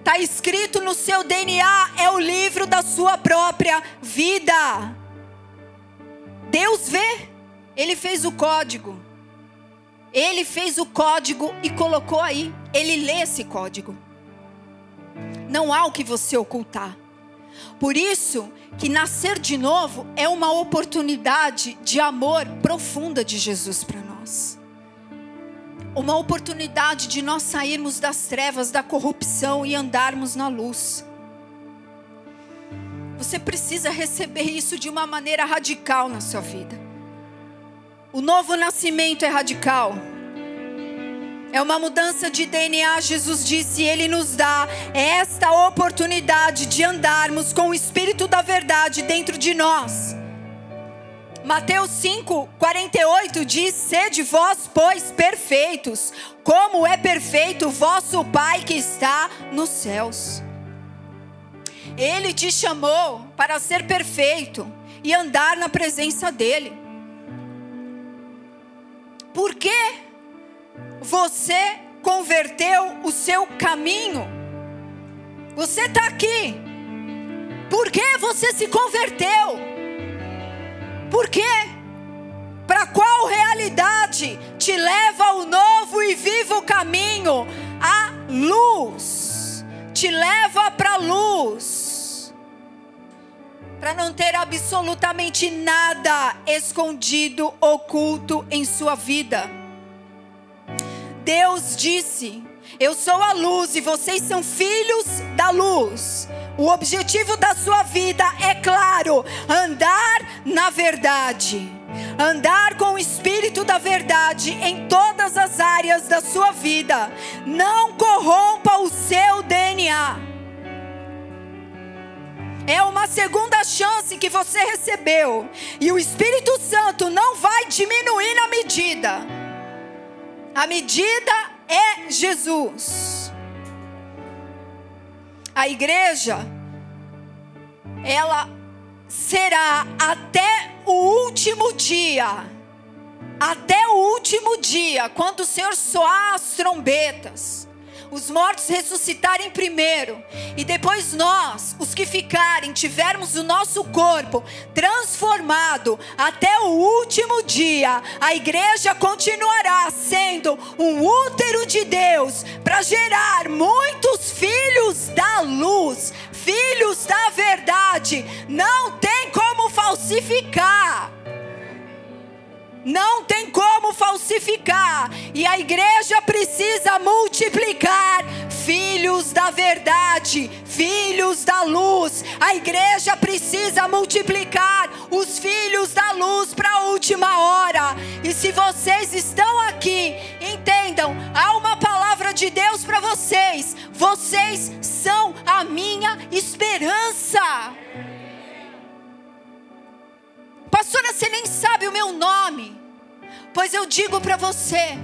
Está escrito no seu DNA, é o livro da sua própria vida. Deus vê, Ele fez o código. Ele fez o código e colocou aí. Ele lê esse código. Não há o que você ocultar. Por isso que nascer de novo é uma oportunidade de amor profunda de Jesus para nós. Uma oportunidade de nós sairmos das trevas, da corrupção e andarmos na luz. Você precisa receber isso de uma maneira radical na sua vida. O novo nascimento é radical. É uma mudança de DNA, Jesus disse, Ele nos dá esta oportunidade de andarmos com o Espírito da Verdade dentro de nós. Mateus 5, 48 diz: Sede vós, pois, perfeitos, como é perfeito vosso Pai que está nos céus. Ele te chamou para ser perfeito e andar na presença dEle. Por quê? Você converteu o seu caminho. Você está aqui. Por que você se converteu? Por quê? Para qual realidade te leva ao novo e vivo caminho? A luz. Te leva para a luz. Para não ter absolutamente nada escondido, oculto em sua vida. Deus disse: Eu sou a luz e vocês são filhos da luz. O objetivo da sua vida é claro: andar na verdade. Andar com o espírito da verdade em todas as áreas da sua vida. Não corrompa o seu DNA. É uma segunda chance que você recebeu. E o Espírito Santo não vai diminuir na medida. A medida é Jesus. A igreja, ela será até o último dia, até o último dia, quando o Senhor soar as trombetas os mortos ressuscitarem primeiro, e depois nós, os que ficarem, tivermos o nosso corpo transformado até o último dia, a igreja continuará sendo um útero de Deus para gerar muitos filhos da luz, filhos da verdade. Não tem como falsificar. Não tem como falsificar. E a igreja precisa multiplicar filhos da verdade, filhos da luz. A igreja precisa multiplicar os filhos da luz para a última hora. E se vocês estão aqui, entendam, há uma palavra de Deus para vocês. Vocês são a minha esperança. Pastora, você nem sabe o meu nome. Pois eu digo para você,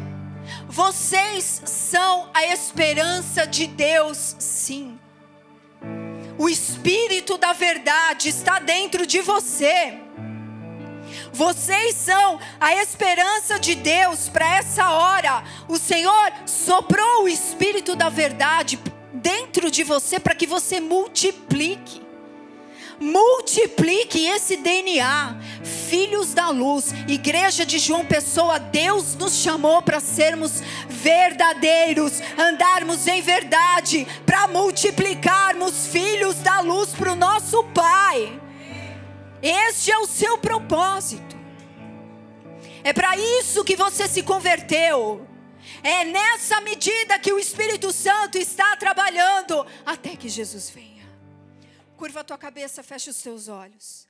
vocês são a esperança de Deus, sim. O Espírito da Verdade está dentro de você. Vocês são a esperança de Deus para essa hora. O Senhor soprou o Espírito da Verdade dentro de você para que você multiplique multiplique esse DNA. Filhos da luz, igreja de João Pessoa, Deus nos chamou para sermos verdadeiros, andarmos em verdade, para multiplicarmos filhos da luz para o nosso Pai. Este é o seu propósito. É para isso que você se converteu. É nessa medida que o Espírito Santo está trabalhando até que Jesus venha. Curva a tua cabeça, fecha os teus olhos.